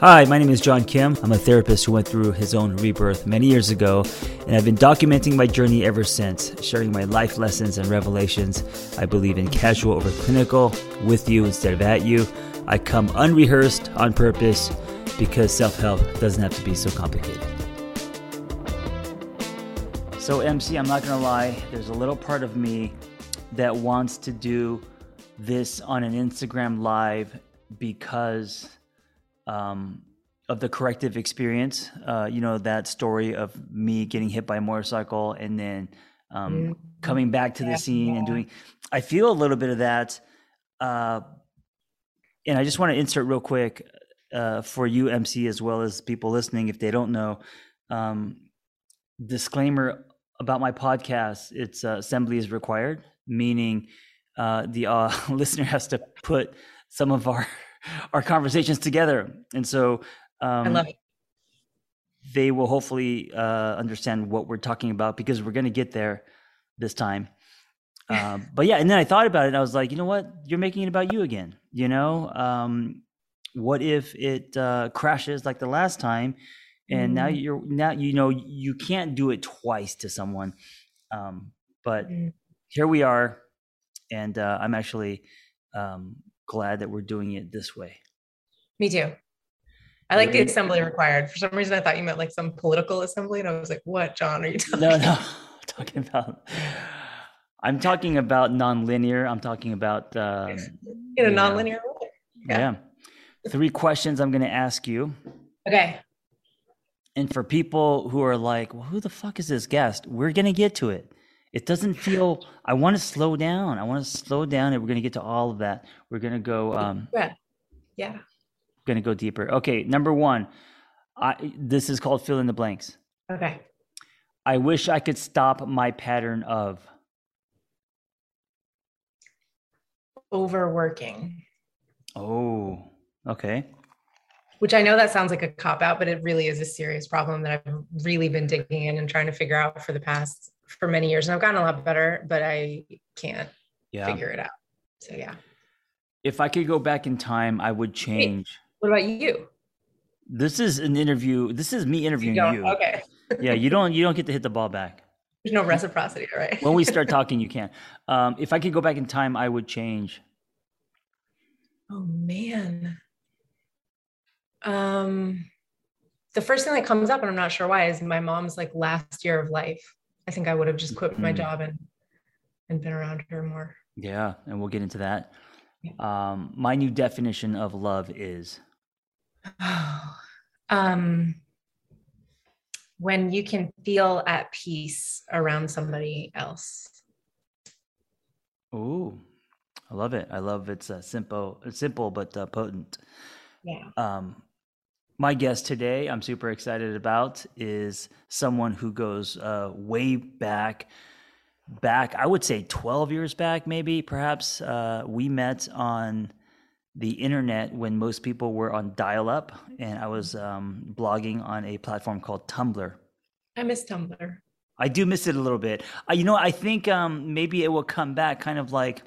Hi, my name is John Kim. I'm a therapist who went through his own rebirth many years ago, and I've been documenting my journey ever since, sharing my life lessons and revelations. I believe in casual over clinical, with you instead of at you. I come unrehearsed on purpose because self help doesn't have to be so complicated. So, MC, I'm not gonna lie, there's a little part of me that wants to do this on an Instagram live because um, of the corrective experience. Uh, you know, that story of me getting hit by a motorcycle and then um, mm-hmm. coming back to the scene and doing. I feel a little bit of that. Uh, and I just want to insert real quick uh, for you, MC, as well as people listening, if they don't know. Um, disclaimer about my podcast: it's uh, assembly is required, meaning uh, the uh, listener has to put some of our our conversations together. And so um, I love it. They will hopefully uh, understand what we're talking about because we're going to get there this time. Um, but yeah, and then I thought about it. and I was like, you know what? You're making it about you again. You know, um, what if it uh, crashes like the last time, and mm. now you're now you know you can't do it twice to someone. Um, but mm. here we are, and uh, I'm actually um, glad that we're doing it this way. Me too. I like the assembly required. For some reason, I thought you meant like some political assembly, and I was like, "What, John? Are you talking?" No, no, talking about. I'm talking about nonlinear. I'm talking about um, in a nonlinear way. Yeah. yeah. Three questions I'm going to ask you. Okay. And for people who are like, "Well, who the fuck is this guest?" We're going to get to it. It doesn't feel. I want to slow down. I want to slow down, and we're going to get to all of that. We're going to go. Um, yeah. Yeah. Going to go deeper. Okay. Number one. I, this is called fill in the blanks. Okay. I wish I could stop my pattern of overworking. Oh, okay. Which I know that sounds like a cop out, but it really is a serious problem that I've really been digging in and trying to figure out for the past for many years and I've gotten a lot better, but I can't yeah. figure it out. So yeah. If I could go back in time, I would change. What about you? This is an interview. This is me interviewing you. you. Okay. yeah, you don't you don't get to hit the ball back. There's no reciprocity, right? when we start talking, you can. Um, if I could go back in time, I would change. Oh man. Um the first thing that comes up, and I'm not sure why, is my mom's like last year of life. I think I would have just quit my mm-hmm. job and and been around her more. Yeah, and we'll get into that. Um, my new definition of love is um, when you can feel at peace around somebody else. Oh, I love it. I love it's uh, simple, simple but uh, potent. Yeah. Um, my guest today, I'm super excited about, is someone who goes uh, way back. Back, I would say 12 years back, maybe, perhaps. Uh, we met on the internet when most people were on dial up, and I was um, blogging on a platform called Tumblr. I miss Tumblr. I do miss it a little bit. Uh, you know, I think um, maybe it will come back kind of like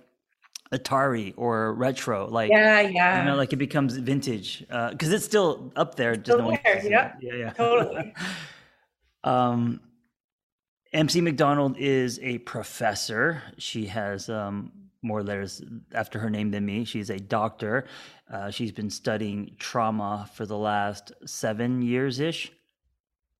Atari or retro, like yeah, yeah, you know, like it becomes vintage because uh, it's still up there. Just still there, yeah, yeah, yeah, totally. um, MC McDonald is a professor. She has um, more letters after her name than me. She's a doctor. Uh, she's been studying trauma for the last seven years ish.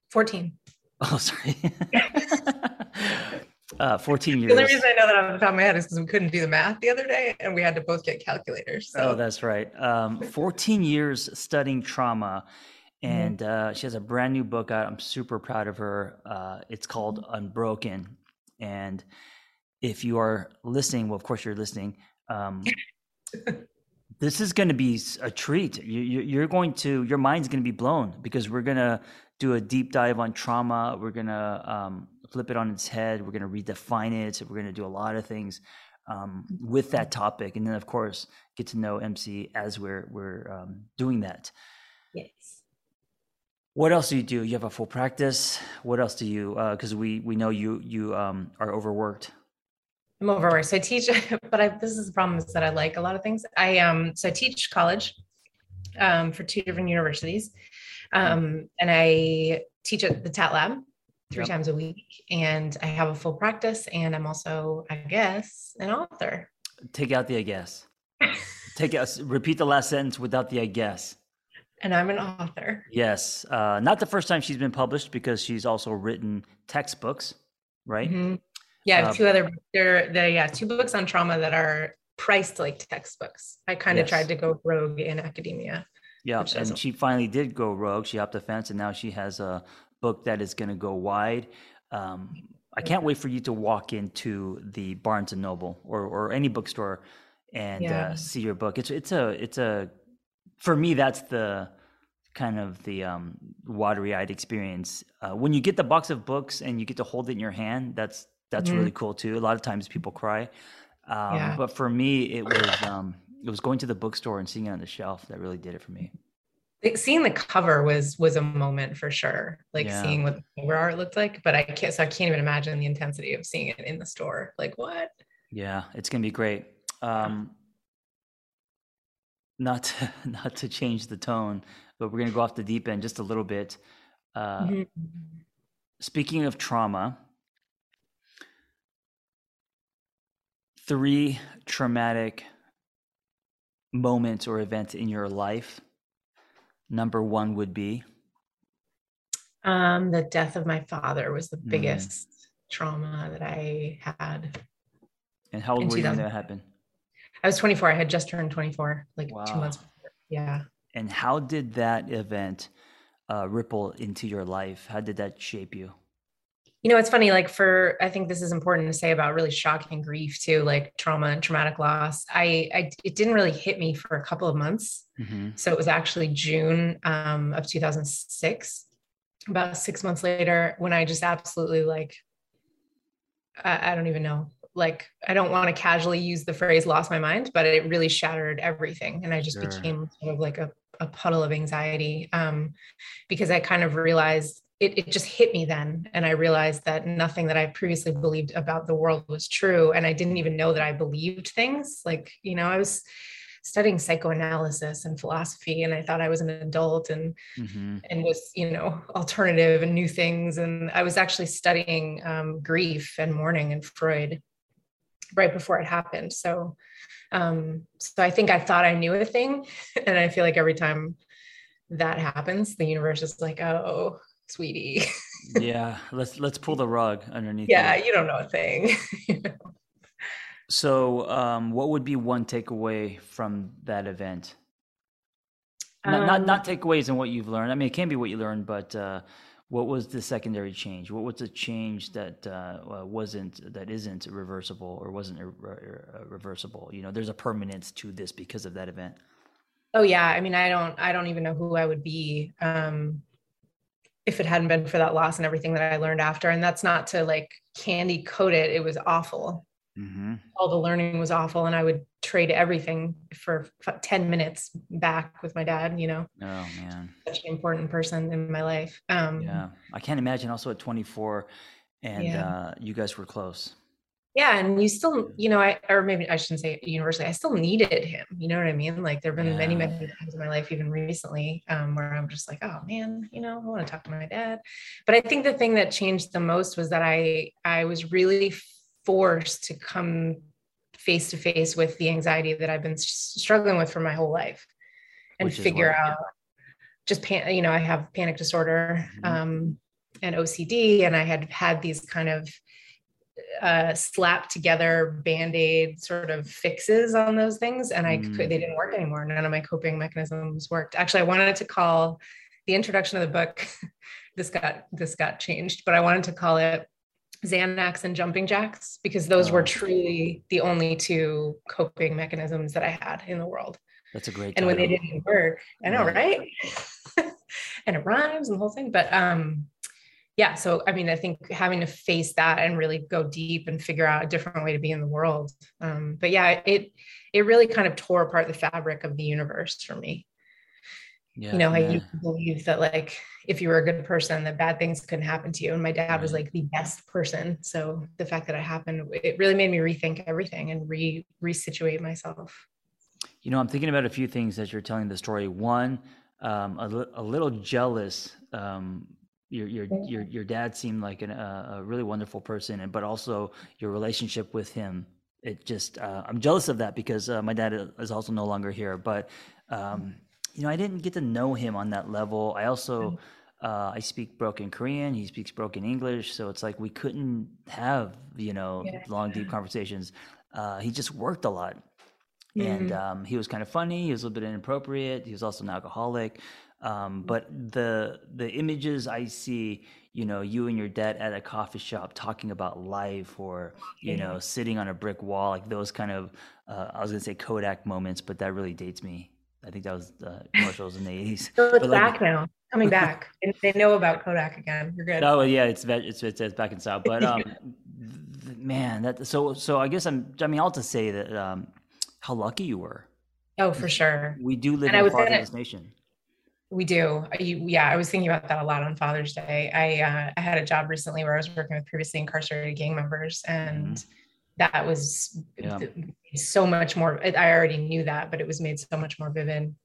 Fourteen. Oh, sorry. uh, 14 years. The only reason I know that off the top of my head is because we couldn't do the math the other day and we had to both get calculators. So. Oh, that's right. Um, 14 years studying trauma. Mm-hmm. And mm-hmm. uh, she has a brand new book out. I'm super proud of her. Uh, it's called Unbroken. And if you are listening, well, of course you're listening. Um, this is going to be a treat. You, are going to, your mind's going to be blown because we're going to do a deep dive on trauma. We're going to um, flip it on its head. We're going to redefine it. We're going to do a lot of things um, with that topic, and then of course get to know MC as we're we're um, doing that. Yes. What else do you do? You have a full practice. What else do you? Because uh, we we know you you um, are overworked. I'm overworked. So I teach, but I, this is the problem is that I like a lot of things. I um so I teach college, um, for two different universities. Um, and I teach at the Tat Lab three yep. times a week, and I have a full practice. And I'm also, I guess, an author. Take out the I guess. Take us. Repeat the last sentence without the I guess. And I'm an author. Yes, uh, not the first time she's been published because she's also written textbooks, right? Mm-hmm. Yeah, uh, two other. There, there, yeah, two books on trauma that are priced like textbooks. I kind of yes. tried to go rogue in academia. Yeah, and she finally did go rogue. She hopped the fence, and now she has a book that is going to go wide. Um, I can't wait for you to walk into the Barnes and Noble or or any bookstore and yeah. uh, see your book. It's it's a it's a for me that's the kind of the um, watery eyed experience. Uh, when you get the box of books and you get to hold it in your hand, that's that's mm-hmm. really cool too. A lot of times people cry, um, yeah. but for me it was um, it was going to the bookstore and seeing it on the shelf that really did it for me. Seeing the cover was was a moment for sure. Like yeah. seeing what the cover art looked like, but I can't. So I can't even imagine the intensity of seeing it in the store. Like what? Yeah, it's gonna be great. Um, not to, not to change the tone, but we're gonna go off the deep end just a little bit. Uh, mm-hmm. Speaking of trauma, three traumatic moments or events in your life, number one would be? Um, the death of my father was the mm. biggest mm. trauma that I had. And how old were you when that happened? I was 24. I had just turned 24, like wow. two months before. Yeah. And how did that event uh, ripple into your life? How did that shape you? You know it's funny like for i think this is important to say about really shocking grief too like trauma and traumatic loss i, I it didn't really hit me for a couple of months mm-hmm. so it was actually june um, of 2006 about six months later when i just absolutely like I, I don't even know like i don't want to casually use the phrase lost my mind but it really shattered everything and i just sure. became sort of like a, a puddle of anxiety um, because i kind of realized it, it just hit me then. And I realized that nothing that I previously believed about the world was true. And I didn't even know that I believed things. Like, you know, I was studying psychoanalysis and philosophy and I thought I was an adult and mm-hmm. and was you know alternative and new things and I was actually studying um, grief and mourning and Freud right before it happened so um, so I think I thought I knew a thing and I feel like every time that happens the universe is like oh sweetie. yeah, let's let's pull the rug underneath. Yeah, you, you don't know a thing. So, um, what would be one takeaway from that event? Not, um, not not takeaways and what you've learned. I mean, it can be what you learned, but uh, what was the secondary change? What was the change that uh, wasn't that isn't reversible or wasn't ir- reversible? You know, there's a permanence to this because of that event. Oh yeah, I mean, I don't I don't even know who I would be. Um, if it hadn't been for that loss and everything that I learned after. And that's not to like candy coat it. It was awful. Mm-hmm. All the learning was awful. And I would trade everything for 10 minutes back with my dad, you know? Oh man. Such an important person in my life. Um, yeah. I can't imagine also at 24 and yeah. uh, you guys were close yeah and you still you know i or maybe i shouldn't say universally i still needed him you know what i mean like there have been yeah. many many times in my life even recently um, where i'm just like oh man you know i want to talk to my dad but i think the thing that changed the most was that i i was really forced to come face to face with the anxiety that i've been struggling with for my whole life and figure out just pan you know i have panic disorder mm-hmm. um, and ocd and i had had these kind of uh, slap together band-aid sort of fixes on those things and i mm. could they didn't work anymore none of my coping mechanisms worked actually i wanted to call the introduction of the book this got this got changed but i wanted to call it xanax and jumping jacks because those oh. were truly the only two coping mechanisms that i had in the world that's a great and title. when they didn't work i know yeah. right and it rhymes and the whole thing but um yeah so i mean i think having to face that and really go deep and figure out a different way to be in the world um, but yeah it it really kind of tore apart the fabric of the universe for me yeah, you know yeah. i used to believe that like if you were a good person that bad things couldn't happen to you and my dad right. was like the best person so the fact that it happened it really made me rethink everything and re resituate myself You know, I'm thinking about a few things as you're telling the story. One, um, a, a little jealous. Um, your your your your dad seemed like an, uh, a really wonderful person, and but also your relationship with him. It just uh, I'm jealous of that because uh, my dad is also no longer here. But um, you know, I didn't get to know him on that level. I also uh, I speak broken Korean. He speaks broken English. So it's like we couldn't have you know yeah. long deep conversations. Uh, he just worked a lot mm-hmm. and um, he was kind of funny. He was a little bit inappropriate. He was also an alcoholic. Um, but the the images I see, you know, you and your dad at a coffee shop talking about life, or you know, sitting on a brick wall, like those kind of, uh, I was gonna say Kodak moments, but that really dates me. I think that was the commercials in the eighties. So it's but back like, now, coming back. they know about Kodak again. You're good. Oh yeah, it's it's it's, it's back in style. But um, man, that so so I guess I'm. I mean, I'll just say that um, how lucky you were. Oh, for sure. We do live and in a fatherless nation. We do. You, yeah, I was thinking about that a lot on Father's Day. I uh, I had a job recently where I was working with previously incarcerated gang members, and mm-hmm. that was yeah. so much more. I already knew that, but it was made so much more vivid.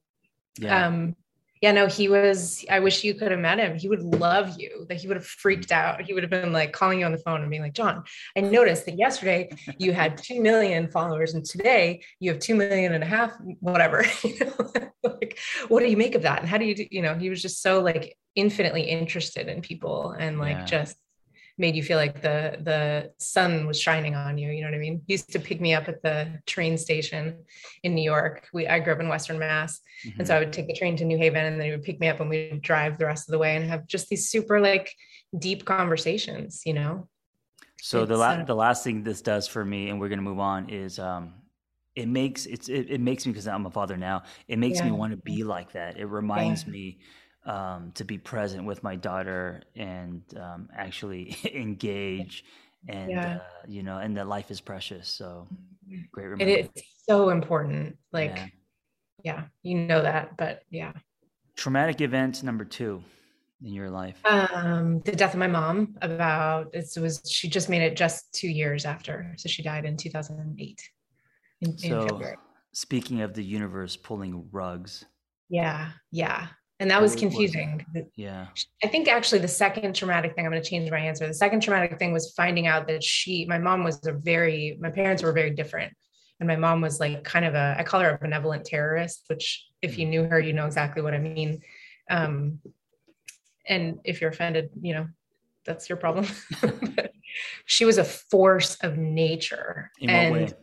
Yeah. Um, yeah, no, he was. I wish you could have met him. He would love you. That he would have freaked mm-hmm. out. He would have been like calling you on the phone and being like, John, I noticed that yesterday you had 2 million followers and today you have 2 million and a half, whatever. like, what do you make of that? And how do you do, you know, he was just so like infinitely interested in people and like yeah. just made you feel like the the sun was shining on you you know what i mean he used to pick me up at the train station in new york we i grew up in western mass mm-hmm. and so i would take the train to new haven and then he would pick me up and we'd drive the rest of the way and have just these super like deep conversations you know so it's, the la- uh, the last thing this does for me and we're going to move on is um it makes it's it, it makes me because i'm a father now it makes yeah. me want to be like that it reminds yeah. me um, to be present with my daughter and um, actually engage and yeah. uh, you know and that life is precious so great reminder. it is so important like yeah. yeah. you know that but yeah traumatic event number two in your life um the death of my mom about it was she just made it just two years after so she died in 2008 in, so in speaking of the universe pulling rugs yeah yeah and that was confusing. Yeah. I think actually the second traumatic thing, I'm going to change my answer. The second traumatic thing was finding out that she, my mom was a very, my parents were very different. And my mom was like kind of a, I call her a benevolent terrorist, which if you mm. knew her, you know exactly what I mean. Um, and if you're offended, you know, that's your problem. she was a force of nature. In and?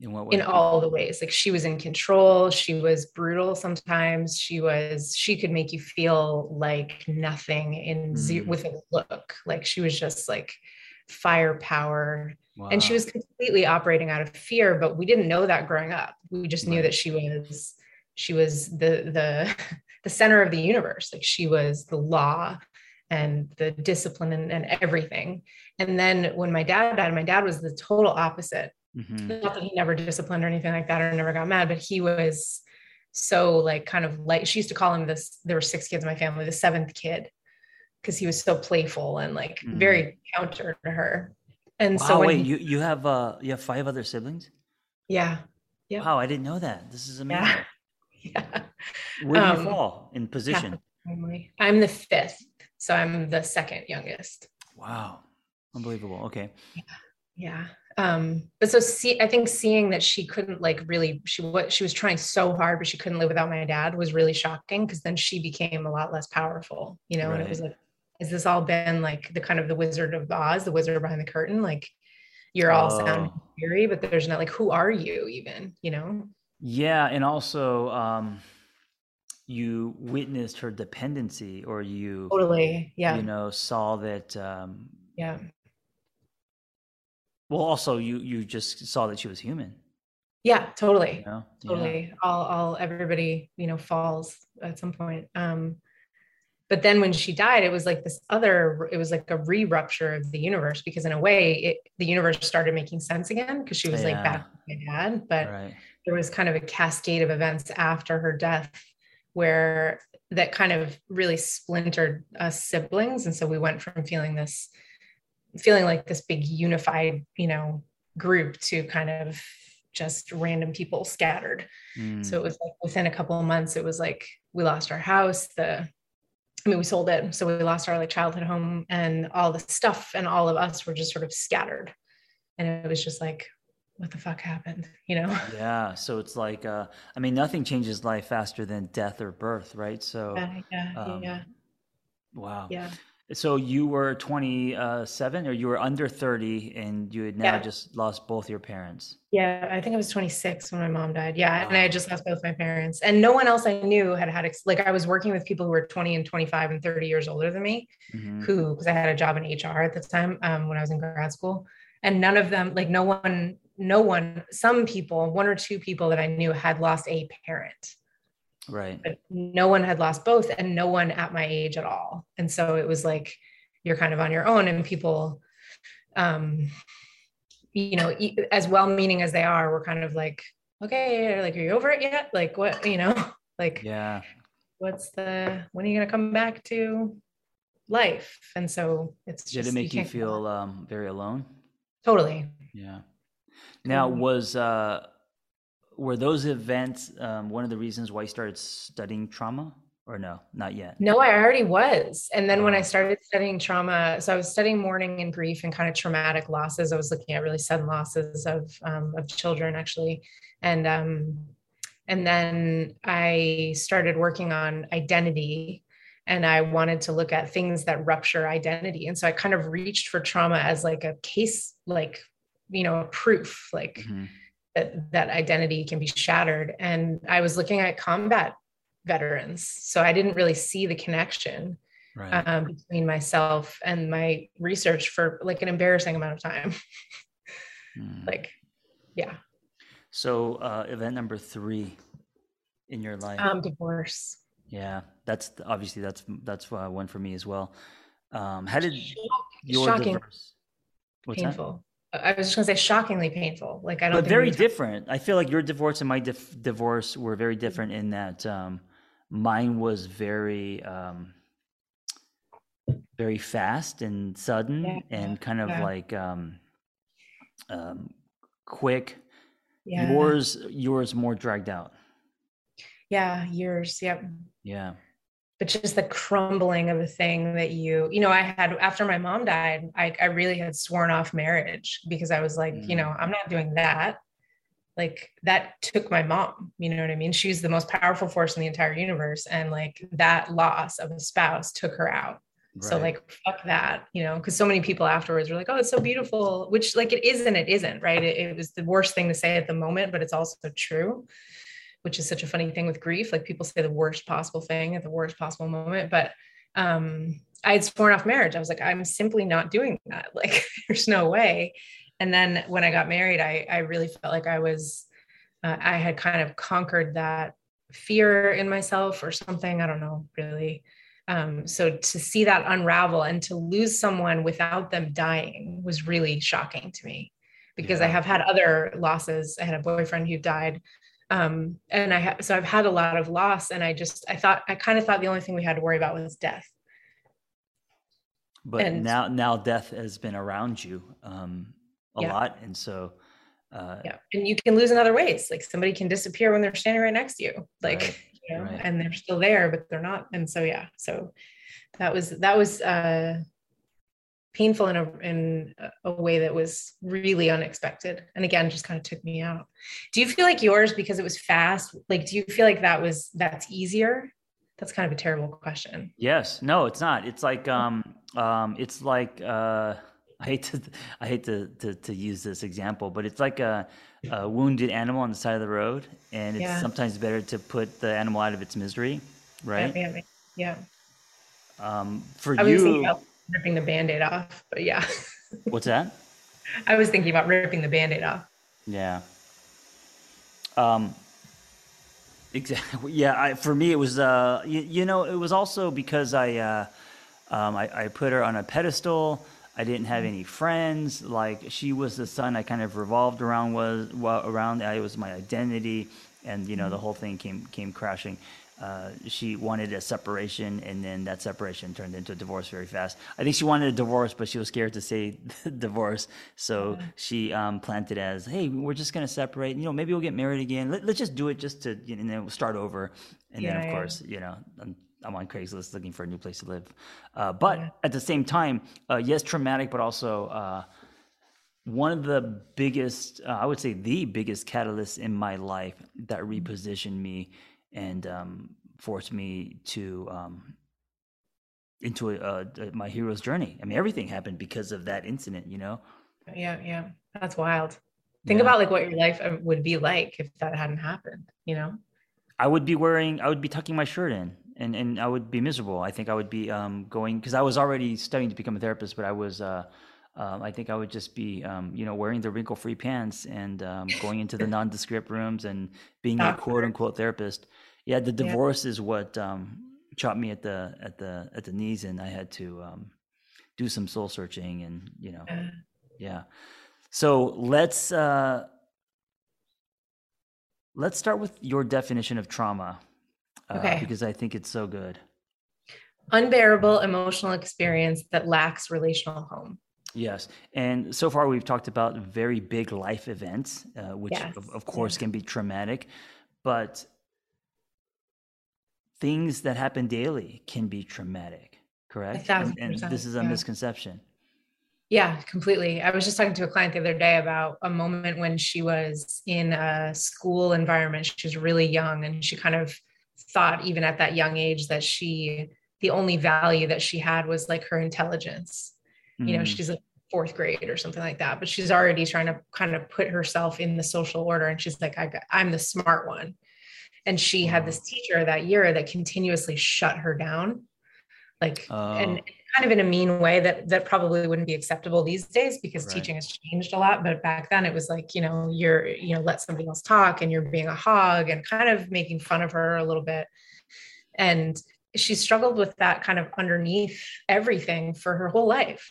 In what way? In all the ways. Like she was in control. She was brutal sometimes. She was, she could make you feel like nothing in mm. zero, with a look. Like she was just like firepower. Wow. And she was completely operating out of fear, but we didn't know that growing up. We just knew that she was, she was the, the, the center of the universe. Like she was the law and the discipline and, and everything. And then when my dad died, my dad was the total opposite Mm-hmm. Not that he never disciplined or anything like that or never got mad, but he was so like kind of like she used to call him this. There were six kids in my family, the seventh kid, because he was so playful and like mm-hmm. very counter to her. And wow, so wait, he, you you have uh you have five other siblings? Yeah. Yeah. Wow, I didn't know that. This is amazing. Yeah. yeah. Where do um, you fall in position? I'm the fifth, so I'm the second youngest. Wow, unbelievable. Okay. Yeah. Yeah um but so see i think seeing that she couldn't like really she what she was trying so hard but she couldn't live without my dad was really shocking because then she became a lot less powerful you know right. and it was like has this all been like the kind of the wizard of oz the wizard behind the curtain like you're all oh. sound but there's not like who are you even you know yeah and also um you witnessed her dependency or you totally yeah you know saw that um yeah well, also you you just saw that she was human. Yeah, totally. You know? Totally. Yeah. All all everybody, you know, falls at some point. Um but then when she died it was like this other it was like a re-rupture of the universe because in a way it the universe started making sense again because she was yeah. like back with my dad but right. there was kind of a cascade of events after her death where that kind of really splintered us siblings and so we went from feeling this feeling like this big unified, you know, group to kind of just random people scattered. Mm. So it was like within a couple of months, it was like we lost our house. The I mean, we sold it. So we lost our like childhood home and all the stuff and all of us were just sort of scattered. And it was just like, what the fuck happened you know yeah so it's like uh i mean nothing changes life faster than death or birth right so yeah yeah, um, yeah. wow yeah so you were 27 or you were under 30 and you had now yeah. just lost both your parents yeah i think i was 26 when my mom died yeah wow. and i had just lost both my parents and no one else i knew had had like i was working with people who were 20 and 25 and 30 years older than me mm-hmm. who because i had a job in hr at the time um, when i was in grad school and none of them like no one no one, some people, one or two people that I knew had lost a parent. Right. But no one had lost both and no one at my age at all. And so it was like you're kind of on your own and people um you know, as well meaning as they are, we're kind of like, okay, like are you over it yet? Like what, you know, like yeah. What's the when are you gonna come back to life? And so it's Did just, it make you, you feel um very alone? Totally. Yeah. Now, was uh, were those events um, one of the reasons why you started studying trauma, or no, not yet? No, I already was. And then when I started studying trauma, so I was studying mourning and grief and kind of traumatic losses. I was looking at really sudden losses of um, of children, actually, and um, and then I started working on identity and I wanted to look at things that rupture identity. And so I kind of reached for trauma as like a case, like you know a proof like mm-hmm. That that identity can be shattered and i was looking at combat veterans so i didn't really see the connection right. um, between myself and my research for like an embarrassing amount of time mm. like yeah so uh, event number three in your life um divorce yeah that's obviously that's that's uh, one for me as well um how did your Shocking. divorce What's painful that? I was just gonna say shockingly painful. Like I don't. But very different. I feel like your divorce and my dif- divorce were very different in that um, mine was very, um, very fast and sudden yeah. and kind of yeah. like um, um, quick. Yeah. Yours, yours more dragged out. Yeah, yours. Yep. Yeah but just the crumbling of a thing that you you know i had after my mom died i, I really had sworn off marriage because i was like mm. you know i'm not doing that. Like that took my mom you know what i mean? She's the most powerful force in the entire universe and like that loss of a spouse took her out. Right. so like fuck that you know because so many people afterwards were like oh it's so beautiful which like it is and it isn't right? It, it was the worst thing to say at the moment but it's also true which is such a funny thing with grief. Like people say the worst possible thing at the worst possible moment. But um, I had sworn off marriage. I was like, I'm simply not doing that. Like, there's no way. And then when I got married, I, I really felt like I was, uh, I had kind of conquered that fear in myself or something. I don't know really. Um, so to see that unravel and to lose someone without them dying was really shocking to me because yeah. I have had other losses. I had a boyfriend who died um, and I have so I've had a lot of loss, and I just I thought I kind of thought the only thing we had to worry about was death. But and, now now death has been around you um, a yeah. lot, and so uh, yeah, and you can lose in other ways. Like somebody can disappear when they're standing right next to you, like right, you know, right. and they're still there, but they're not. And so yeah, so that was that was uh painful in a in a way that was really unexpected and again just kind of took me out do you feel like yours because it was fast like do you feel like that was that's easier that's kind of a terrible question yes no it's not it's like um um it's like uh I hate to I hate to, to, to use this example, but it's like a, a, wounded animal on the side of the road, and it's yeah. sometimes better to put the animal out of its misery, right? Yeah. yeah. Um, for you, ripping the band-aid off but yeah. What's that? I was thinking about ripping the band-aid off. Yeah. Um exactly yeah I, for me it was uh you, you, know it was also because i uh um I, I put her on a pedestal. I didn't have any friends. Like she was the son i kind of revolved around was well, around. I was my identity. And you know the mm-hmm. whole thing came came crashing uh, she wanted a separation, and then that separation turned into a divorce very fast. I think she wanted a divorce, but she was scared to say divorce, so yeah. she um, planted as, "Hey, we're just gonna separate. You know, maybe we'll get married again. Let, us just do it just to, you know, start over." And yeah, then, of yeah. course, you know, I'm, I'm, on Craigslist looking for a new place to live. Uh, but at the same time, uh, yes, traumatic, but also uh, one of the biggest, uh, I would say, the biggest catalyst in my life that repositioned me and um, forced me to um, into a, a, my hero's journey. I mean, everything happened because of that incident. You know. Yeah, yeah, that's wild. Think yeah. about like what your life uh, would be like if that hadn't happened. You know. I would be wearing. I would be tucking my shirt in, and and I would be miserable. I think I would be um, going because I was already studying to become a therapist, but I was. Uh, um, I think I would just be, um, you know, wearing the wrinkle-free pants and um, going into the nondescript rooms and being a quote-unquote therapist. Yeah, the divorce yeah. is what um, chopped me at the at the at the knees, and I had to um, do some soul searching, and you know, uh. yeah. So let's uh, let's start with your definition of trauma, uh, okay. because I think it's so good. Unbearable emotional experience that lacks relational home. Yes. And so far, we've talked about very big life events, uh, which, yes. of, of, course, can be traumatic. But things that happen daily can be traumatic, correct? And, and, this is a yeah. misconception. Yeah, completely. I was just talking to a client the other day about a moment when she was in a school environment. She was really young and she kind of thought, even at that young age, that she, the only value that she had was like her intelligence. Mm. You know, mm. she's like fourth grade or something like that, but she's already trying to kind of put herself in the social order. And she's like, I got, I'm the smart one and she had this teacher that year that continuously shut her down. Like and oh. kind of in a mean way that that probably wouldn't be acceptable these days because right. teaching has changed a lot. But back then it was like you know you're you know let somebody else talk and you're being a hog and kind of making fun of her a little bit. And she struggled with that kind of underneath everything for her whole life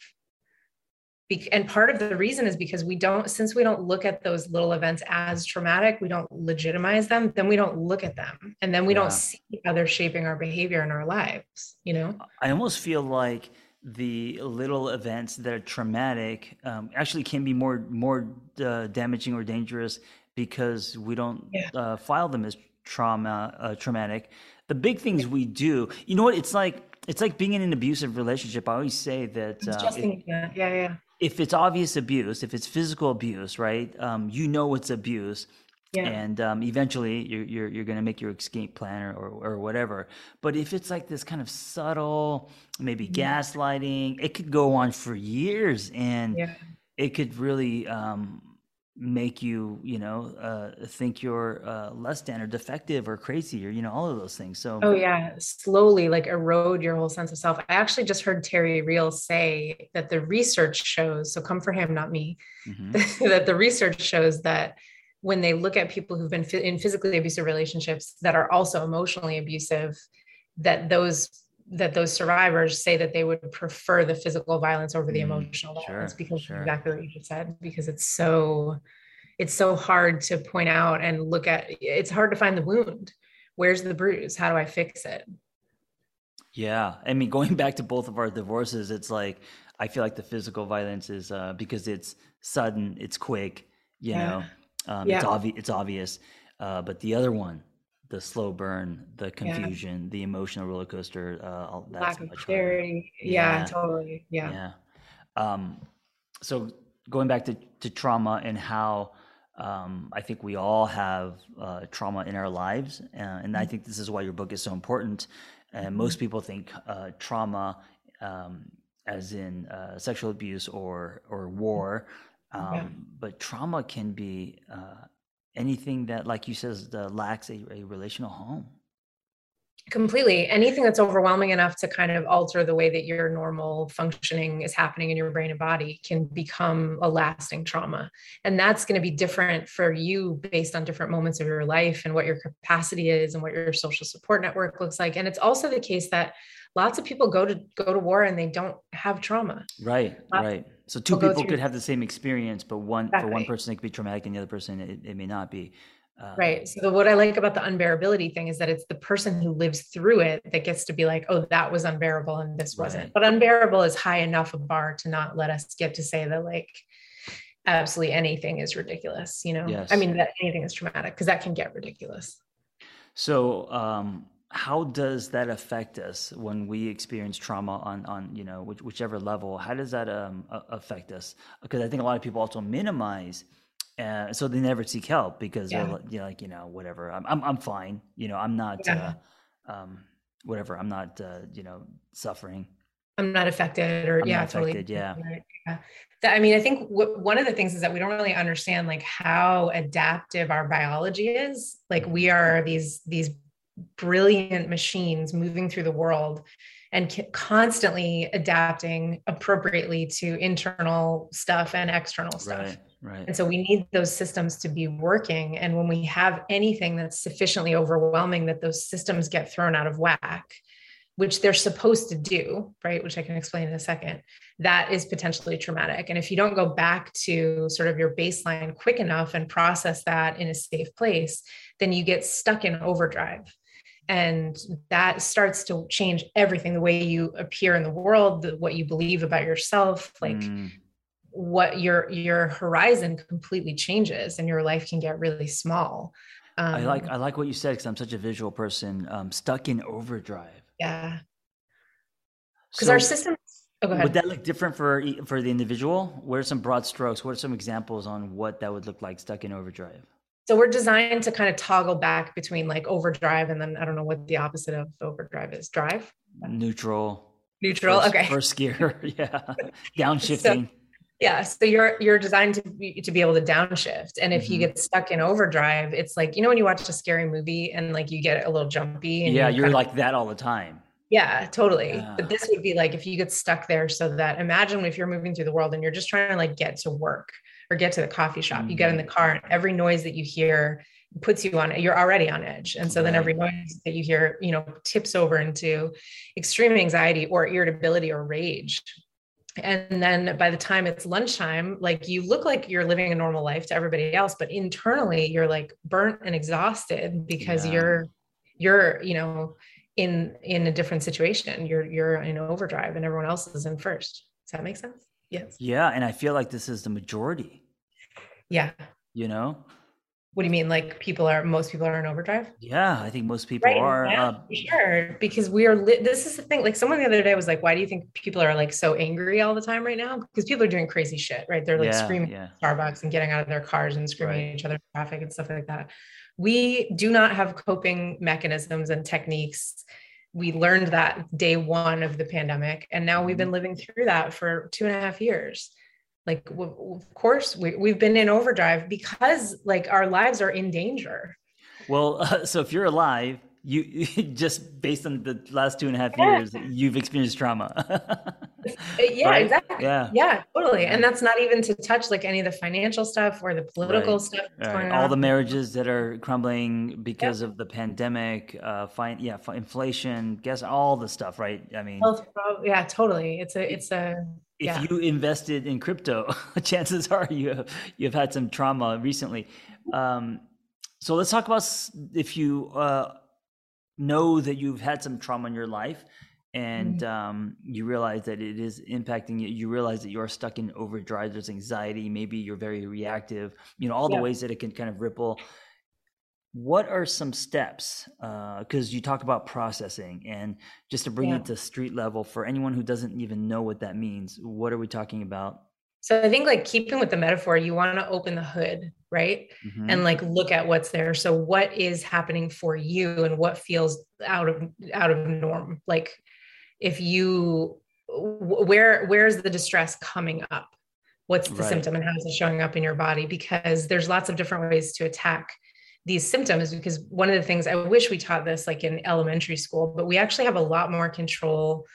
and part of the reason is because we don't since we don't look at those little events as traumatic we don't legitimize them then we don't look at them and then we yeah. don't see how they're shaping our behavior in our lives you know i almost feel like the little events that are traumatic um, actually can be more more uh, damaging or dangerous because we don't yeah. uh, file them as trauma uh, traumatic the big things we do you know what it's like it's like being in an abusive relationship. I always say that. Uh, if, yeah, yeah, yeah if it's obvious abuse, if it's physical abuse, right? Um, you know it's abuse. Yeah. And um, eventually you're, you're, you're going to make your escape plan or, or, or, whatever. But if it's like this kind of subtle, maybe yeah. gaslighting, it could go on for years and yeah. it could really um, make you you know uh, think you're uh, less than or defective or crazy or you know all of those things. So oh yeah. Slowly like erode your whole sense of self. I actually just heard terry real say that the research shows so come for him not me mm-hmm. that the research shows that when they look at people who've been in physically abusive relationships that are also emotionally abusive that those that those survivors say that they would prefer the physical violence over the mm, emotional violence sure, because sure. exactly what you just said because it's so it's so hard to point out and look at it's hard to find the wound where's the bruise how do i fix it yeah i mean going back to both of our divorces it's like i feel like the physical violence is uh, because it's sudden it's quick you yeah. know um, yeah. it's obvious it's obvious uh, but the other one the slow burn, the confusion, yeah. the emotional roller coaster. Uh, that's Lack of clarity. Yeah, yeah, totally. Yeah. Yeah. Um, so going back to, to trauma and how um, I think we all have uh, trauma in our lives, uh, and mm-hmm. I think this is why your book is so important. And mm-hmm. most people think uh, trauma, um, as in uh, sexual abuse or or war, um, yeah. but trauma can be uh, anything that, like you says, the lacks a, a relational home. Completely. Anything that's overwhelming enough to kind of alter the way that your normal functioning is happening in your brain and body can become a lasting trauma. And that's going to be different for you based on different moments of your life and what your capacity is and what your social support network looks like. And it's also the case that lots of people go to go to war and they don't have trauma. Right, lots right. So two people could have the same experience, but one exactly. for one person it could be traumatic, and the other person it, it may not be. Uh, right. So the, what I like about the unbearability thing is that it's the person who lives through it that gets to be like, oh, that was unbearable and this wasn't. But unbearable is high enough a bar to not let us get to say that like absolutely anything is ridiculous. You know, yes. I mean that anything is traumatic because that can get ridiculous. So um, how does that affect us when we experience trauma on on you know which, whichever level? How does that um, affect us? Because I think a lot of people also minimize uh, so they never seek help because yeah. they're you know, like you know whatever I'm I'm I'm fine you know I'm not yeah. uh, um whatever I'm not uh, you know suffering I'm not affected or I'm yeah affected, totally yeah. yeah. I mean I think w- one of the things is that we don't really understand like how adaptive our biology is like we mm-hmm. are these these brilliant machines moving through the world and constantly adapting appropriately to internal stuff and external stuff. Right. Right. And so we need those systems to be working. And when we have anything that's sufficiently overwhelming that those systems get thrown out of whack, which they're supposed to do, right? Which I can explain in a second, that is potentially traumatic. And if you don't go back to sort of your baseline quick enough and process that in a safe place, then you get stuck in overdrive. And that starts to change everything the way you appear in the world, the, what you believe about yourself, like mm. what your your horizon completely changes and your life can get really small. Um, i like um, i like what you said because i'm such a visual person um, stuck in overdrive. Yeah. Because so our system oh, would that look different for for the individual? What are some broad strokes? What are some examples on what that would look like stuck in overdrive so we're designed to kind of toggle back between like overdrive and then i don't know what the opposite of overdrive is. Drive? Neutral. Neutral? First, okay. first gear. Yeah. Downshifting. so, yeah. So you're you're designed to be to be able to downshift. And if mm-hmm. you get stuck in overdrive it's like you know when you watch a scary movie and like you get a little jumpy yeah you are like of, that all the time. Yeah totally. Yeah. but this would be like if you get stuck there so that imagine if you're moving through the world and you're just trying to like get to work or get to the coffee shop mm-hmm. you get in the mm-hmm. car and every noise that you hear puts you on you're already on edge and so then every noise that you hear you know tips over into extreme anxiety or irritability or rage and then by the time it's lunchtime like you look like you're living a normal life to everybody else but internally you're like burnt and exhausted because yeah. you're you're you know in in a different situation you're you're in overdrive and everyone else is in first does that make sense yes yeah and i feel like this is the majority yeah you know what do you mean? Like people are, most people are in overdrive? Yeah, I think most people right are. Yeah, uh, sure. Because we are, li- this is the thing. Like someone the other day was like, why do you think people are like so angry all the time right now? Because people are doing crazy shit, right? They're like yeah, screaming yeah. Starbucks and getting out of their cars and screaming right. at each other in traffic and stuff like that. We do not have coping mechanisms and techniques. We learned that day one of the pandemic. And now we've been mm-hmm. living through that for two and a half years like of course we, we've been in overdrive because like our lives are in danger well uh, so if you're alive you just based on the last two and a half yeah. years you've experienced trauma yeah right? exactly yeah yeah totally and that's not even to touch like any of the financial stuff or the political right. stuff right. all the marriages that are crumbling because of the pandemic uh fine yeah inflation guess all the stuff right i mean yeah totally it's a it's a if you invested in crypto, chances are you have, you've had some trauma recently. Um, so let's talk about if you uh, know that you've had some trauma in your life and mm-hmm. um, you realize that it is impacting you. You realize that you're stuck in overdrive. There's anxiety. Maybe you're very reactive. You know all the yeah. ways that it can kind of ripple what are some steps because uh, you talk about processing and just to bring yeah. it to street level for anyone who doesn't even know what that means what are we talking about so i think like keeping with the metaphor you want to open the hood right? Mm-hmm. and like look at what's there. So what is happening for you and what feels out of out of norm? Like if you where where's the distress coming up? What's the right. symptom and how is it showing up in your body? Because there's lots of different ways to attack these symptoms because one of the things I wish we taught this like in elementary school, but we actually have a lot more control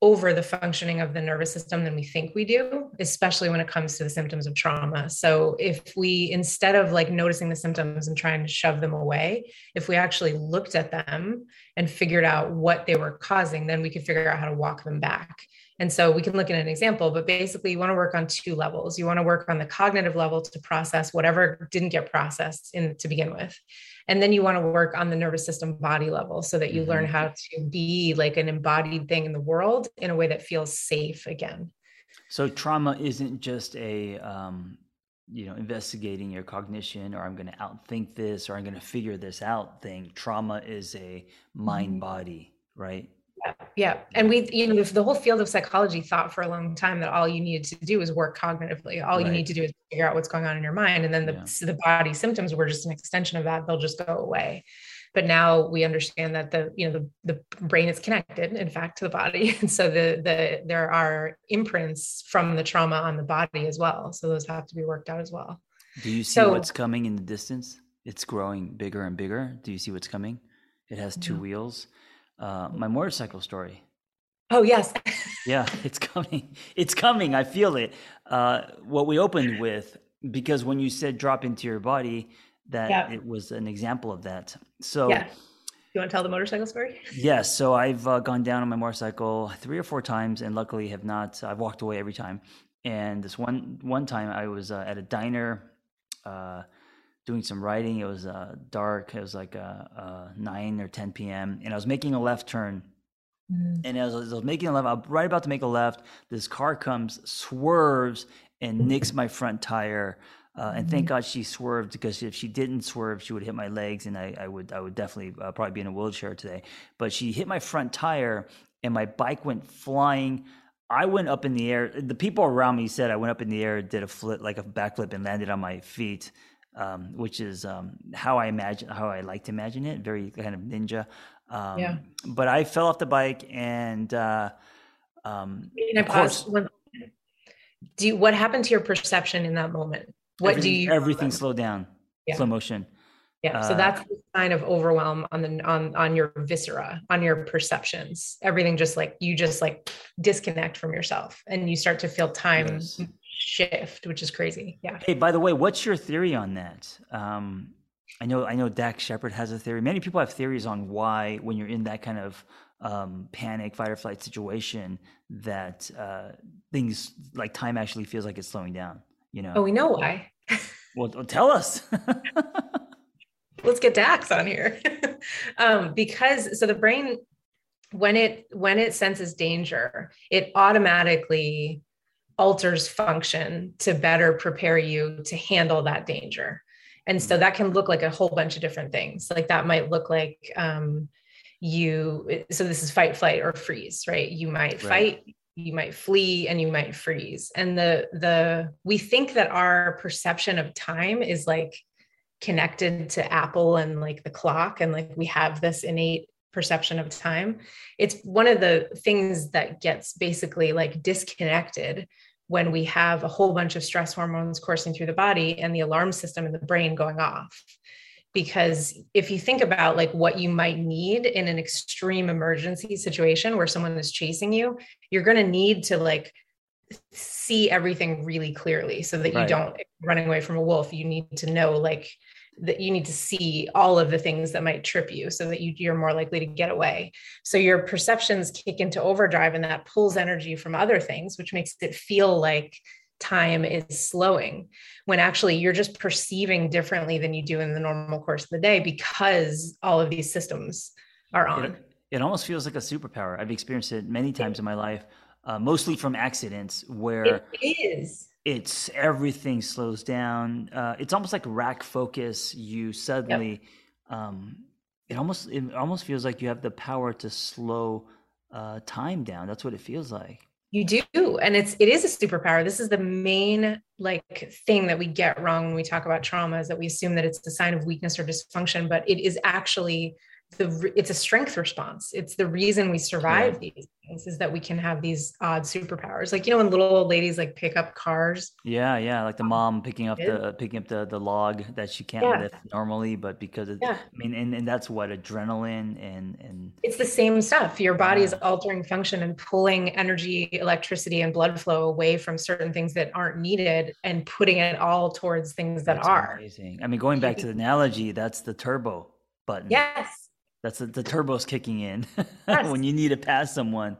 over the functioning of the nervous system than we think we do, especially when it comes to the symptoms of trauma. So, if we, instead of like noticing the symptoms and trying to shove them away, if we actually looked at them and figured out what they were causing, then we could figure out how to walk them back And so we can look at an example, but basically, you want to work on two levels. You want to work on the cognitive level to process whatever didn't get processed in to begin with. And then you want to work on the nervous system body level so that you mm-hmm. learn how to be like an embodied thing in the world in a way that feels safe again. So trauma isn't just a um, you know investigating your cognition or I'm going to outthink this or I'm going to figure this out thing. Trauma is a mind mm-hmm. body, right? Yeah, yeah. And we, you know, the whole field of psychology thought for a long time that all you needed to do is work cognitively. All right. you need to do is figure out what's going on in your mind, and then the yeah. the body symptoms were just an extension of that. They'll just go away but now we understand that the you know the, the brain is connected in fact to the body and so the the there are imprints from the trauma on the body as well so those have to be worked out as well do you see so, what's coming in the distance it's growing bigger and bigger do you see what's coming it has two wheels uh, my motorcycle story oh yes yeah it's coming it's coming i feel it uh, what we opened with because when you said drop into your body that yeah. it was an example of that. So, yeah. You want to tell the motorcycle story? Yes. So I've uh, gone down on my motorcycle three or four times, and luckily have not. I've walked away every time. And this one one time, I was uh, at a diner, uh, doing some writing. It was uh, dark. It was like uh, uh, nine or ten p.m. And I was making a left turn. Mm. And as I was making a left, I'm right about to make a left. This car comes, swerves, and nicks my front tire. Uh, and thank mm-hmm. God she swerved because if she didn't swerve, she would hit my legs, and I, I would I would definitely uh, probably be in a wheelchair today. But she hit my front tire, and my bike went flying. I went up in the air. The people around me said I went up in the air, did a flip like a backflip, and landed on my feet, um, which is um, how I imagine how I like to imagine it, very kind of ninja. Um, yeah. But I fell off the bike, and uh, um, of course, do you, what happened to your perception in that moment? What everything, do you everything slow down, yeah. slow motion. Yeah. So uh, that's the sign of overwhelm on the on on your viscera, on your perceptions. Everything just like you just like disconnect from yourself and you start to feel time yes. Shift, which is crazy. Yeah. Hey, by the way, what's your theory on that? Um, I know I know Dax Shepard has a theory. Many people have theories on why when you're in that kind of um, panic, fight or flight situation, that uh, things like time actually feels like it's slowing down you know oh we know why well tell us let's get dax on here um, because so the brain when it when it senses danger it automatically alters function to better prepare you to handle that danger. And so mm-hmm. that can look like a whole bunch of different things. Like that might look like um, you so this is fight flight or freeze right? You might right. fight you might flee and you might freeze. And the the we think that our perception of time is like connected to apple and like the clock and like we have this innate perception of time. It's one of the things that gets basically like disconnected when we have a whole bunch of stress hormones coursing through the body and the alarm system in the brain going off. Because if you think about like what you might need in an extreme emergency situation where someone is chasing you you're going to need to like see everything really clearly so that you don't running away from a wolf. You need to know like that you need to see all of the things that might trip you so that you, you're more likely to get away so your perceptions kick into overdrive and that pulls energy from other things which makes it feel like time is slowing when actually you're just perceiving differently than you do in the normal course of the day because all of these systems are on. It, it almost feels like a superpower. I've experienced it many times in my life, uh, mostly from accidents where it is. It's everything slows down. Uh, it's almost like rack focus. You suddenly, yep. um, it almost it almost feels like you have the power to slow uh, time down. That's what it feels like. You do. And it's it is a superpower. This is the main like thing that we get wrong when we talk about trauma is that we assume that it's a sign of weakness or dysfunction, but it is actually the it's a strength response. It's the reason we survive yeah. these things is that we can have these odd superpowers. Like you know when little old ladies like pick up cars. Yeah, yeah, like the um, mom picking up the picking up the the log that she can't yeah. lift normally, but because of, yeah. I mean, and, and that's what adrenaline and and it's the same stuff. Your body is altering function and pulling energy, electricity, and blood flow away from certain things that aren't needed and putting it all towards things that that's are. Amazing. I mean, going back to the analogy, that's the turbo button. Yes that's the, the turbo's kicking in yes. when you need to pass someone.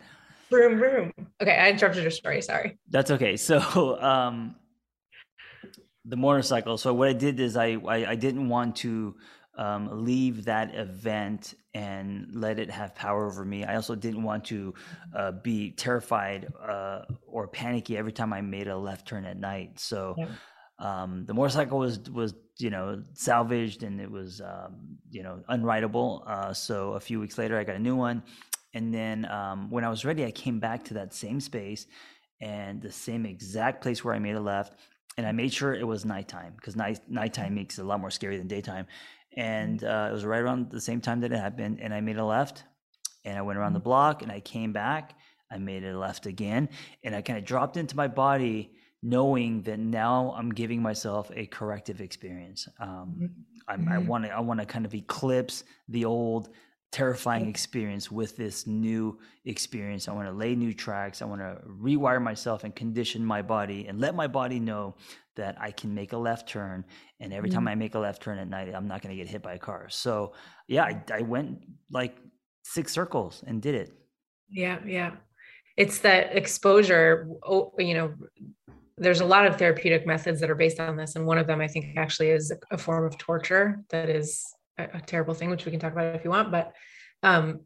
Broom, broom. Okay, I interrupted your story. Sorry. That's okay. So, um, the motorcycle. So what I did is I I, I didn't want to um, leave that event and let it have power over me. I also didn't want to uh, be terrified uh, or panicky every time I made a left turn at night. So yeah. Um, the motorcycle was was you know salvaged and it was um, you know unrideable. Uh, so a few weeks later, I got a new one, and then um, when I was ready, I came back to that same space and the same exact place where I made a left. And I made sure it was nighttime because night nighttime makes it a lot more scary than daytime and uh, it was right around the same time that it happened. And I made a left, and I went around the mm-hmm. block, and I came back. I made a left again, and I kind of dropped into my body, knowing that now I'm giving myself a corrective experience. Um, mm-hmm. I want to I want to kind of eclipse the old terrifying experience with this new experience. I want to lay new tracks. I want to rewire myself and condition my body and let my body know that I can make a left turn. And every time mm-hmm. I make a left turn at night, I'm not going to get hit by a car. So, yeah, I, I went like six circles and did it. Yeah. Yeah. It's that exposure, you know, there's a lot of therapeutic methods that are based on this. And one of them, I think, actually is a form of torture that is a, a terrible thing, which we can talk about if you want. But um,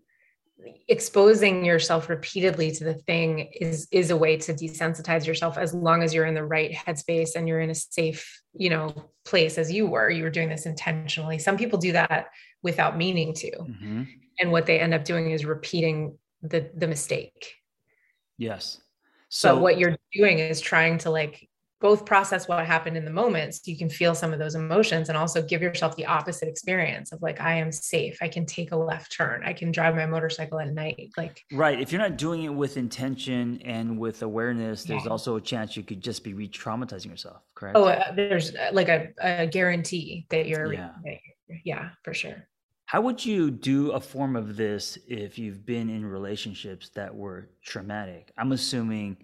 exposing yourself repeatedly to the thing is is a way to desensitize yourself as long as you're in the right headspace and you're in a safe you know place as you were you were doing this intentionally some people do that without meaning to mm-hmm. and what they end up doing is repeating the the mistake yes so but what you're doing is trying to like both process what happened in the moment so you can feel some of those emotions and also give yourself the opposite experience of like i am safe. I can take a left turn. I can drive my motorcycle at night. Like right. If you're not doing it with intention and with awareness there's yeah. also a chance you could just be re-traumatizing yourself correct? Oh uh, there's uh, like a, a, guarantee that you're yeah. yeah for sure how would you do a form of this if you've been in relationships that were traumatic? I'm assuming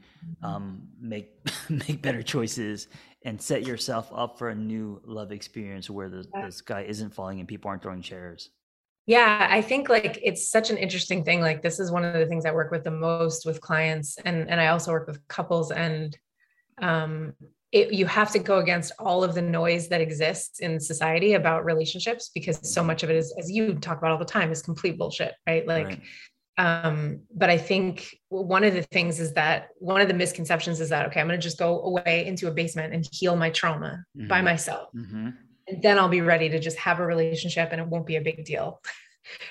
um, make make better choices and set yourself up for a new love experience where the, yeah. this guy isn't falling and people aren't throwing chairs. Yeah, I think like it's such an interesting thing. Like this is one of the things I work with the most with clients, and and I also work with couples and um, it, you have to go against all of the noise that exists in society about relationships because so much of it is as you talk about all the time is complete bullshit right like right. um but i think one of the things is that one of the misconceptions is that okay i'm going to just go away into a basement and heal my trauma mm-hmm. by myself mm-hmm. and then i'll be ready to just have a relationship and it won't be a big deal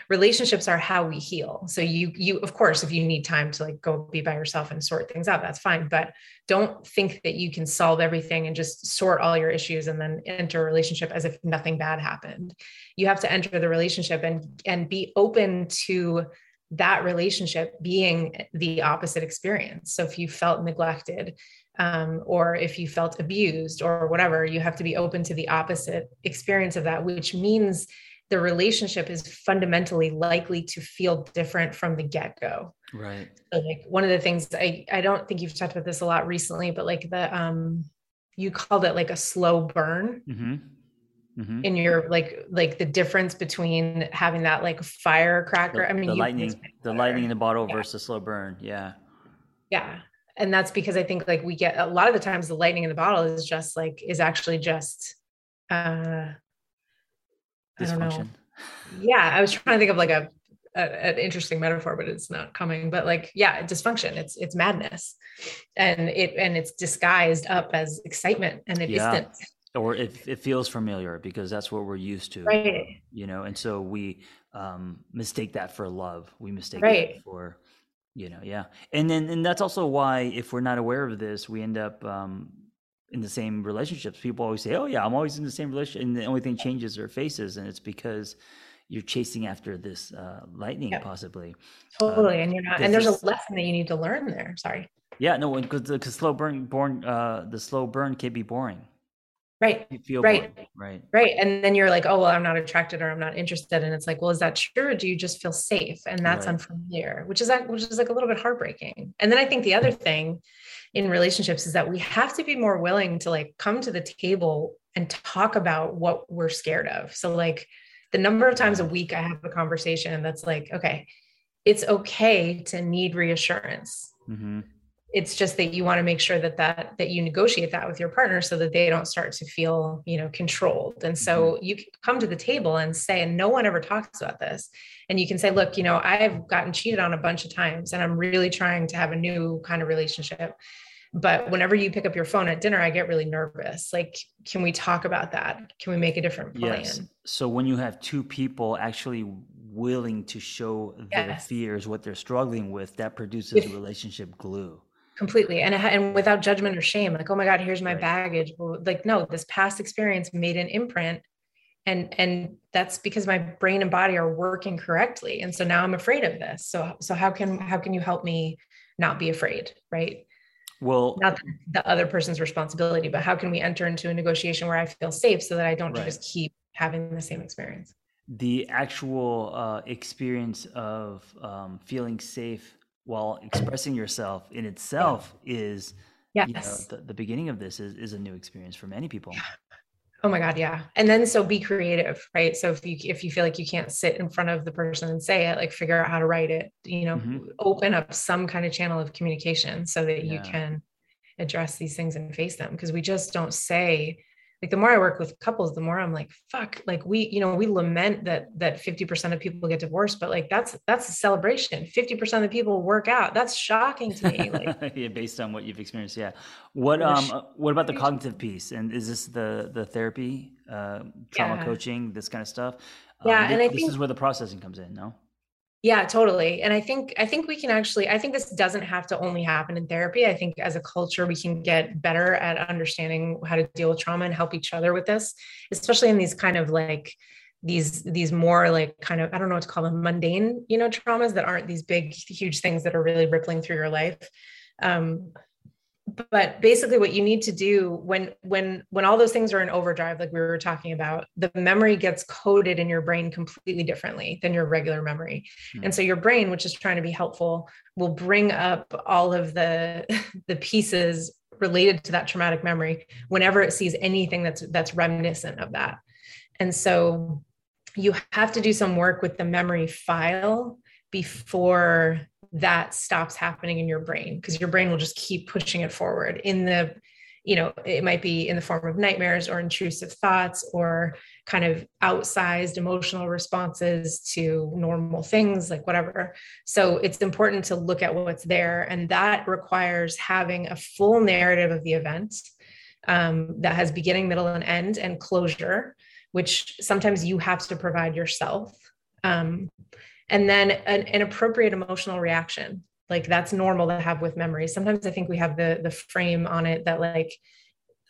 relationships are how we heal. So you you of course if you need time to like go be by yourself and sort things out that's fine but don't think that you can solve everything and just sort all your issues and then enter a relationship as if nothing bad happened. You have to enter the relationship and and be open to that relationship being the opposite experience. So if you felt neglected um, or if you felt abused or whatever you have to be open to the opposite experience of that which means the relationship is fundamentally likely to feel different from the get-go right so like one of the things i i don't think you've talked about this a lot recently but like the um you called it like a slow burn mm-hmm. Mm-hmm. in your like like the difference between having that like firecracker the, i mean the lightning the lightning in the bottle yeah. versus slow burn yeah yeah and that's because i think like we get a lot of the times the lightning in the bottle is just like is actually just uh dysfunction. Yeah, I was trying to think of like a, a, an interesting metaphor, but it's not coming. But like, yeah, dysfunction. It's it's madness, and it and it's disguised up as excitement and a yeah. distance. Or it, it feels familiar because that's what we're used to, right? You know, and so we um, mistake that for love. We mistake right. it for you know yeah and then and that's also why if we're not aware of this we end up um, in the same relationships. People always say, "Oh yeah, I'm always in the same relationship," and the only thing changes their faces, and it's because you're chasing after this uh, lightning, yep. possibly. Totally, uh, and you're not. And there's a lesson that you need to learn there. Sorry. Yeah, no, because the slow burn, born, uh, the slow burn can be boring. Right. You feel right. Boring. Right. Right. And then you're like, oh well, I'm not attracted or I'm not interested, and it's like, well, is that true? Or do you just feel safe? And that's right. unfamiliar, which is that, which is like a little bit heartbreaking. And then I think the other thing in relationships is that we have to be more willing to like come to the table and talk about what we're scared of. So like the number of times a week I have a conversation that's like, okay, it's okay to need reassurance. Mm-hmm. It's just that you want to make sure that that that you negotiate that with your partner so that they don't start to feel, you know, controlled. And so mm-hmm. you can come to the table and say, and no one ever talks about this. And you can say, look, you know, I've gotten cheated on a bunch of times and I'm really trying to have a new kind of relationship but whenever you pick up your phone at dinner i get really nervous like can we talk about that can we make a different plan yes. so when you have two people actually willing to show their fears what they're struggling with that produces relationship glue completely. And and without judgment or shame like oh my god here's my baggage. Like no this past experience made an imprint and and that's because my brain and body are working correctly and so now i'm afraid of this. So so how can how can you help me not be afraid right? Well not the other person's responsibility but how can we enter into a negotiation where i feel safe so that i don't right. just keep having the same experience? The actual uh, experience of um, feeling safe while expressing yourself in itself yeah. is yes. You know, the, the, beginning of this is, is a new experience for many people yeah. Oh my God, yeah. And then so be creative, right? So if you if you feel like you can't sit in front of the person and say it, like figure out how to write it, you know, mm-hmm. open up some kind of channel of communication so that yeah. you can address these things and face them because we just don't say like the more I work with couples, the more I'm like, fuck, like we, you know, we lament that that 50% of people get divorced, but like that's that's a celebration. 50% of the people work out. That's shocking to me. Like yeah, based on what you've experienced. Yeah. What um uh, what about the cognitive piece? And is this the the therapy, uh trauma yeah. coaching, this kind of stuff? Yeah. Um, and this, I think this is where the processing comes in, no? Yeah totally and i think i think we can actually i think this doesn't have to only happen in therapy i think as a culture we can get better at understanding how to deal with trauma and help each other with this especially in these kind of like these these more like kind of i don't know what to call them mundane you know traumas that aren't these big huge things that are really rippling through your life. Um, but basically what you need to do when when when all those things are in overdrive like we were talking about the memory gets coded in your brain completely differently than your regular memory mm-hmm. and so your brain which is trying to be helpful will bring up all of the the pieces related to that traumatic memory whenever it sees anything that's that's reminiscent of that and so you have to do some work with the memory file before that stops happening in your brain because your brain will just keep pushing it forward in the you know it might be in the form of nightmares or intrusive thoughts or kind of outsized emotional responses to normal things like whatever. So it's important to look at what's there and that requires having a full narrative of the event um, that has beginning middle and end and closure which sometimes you have to provide yourself um, and then an, an appropriate emotional reaction like that's normal to have with memory. Sometimes i think we have the the frame on it that like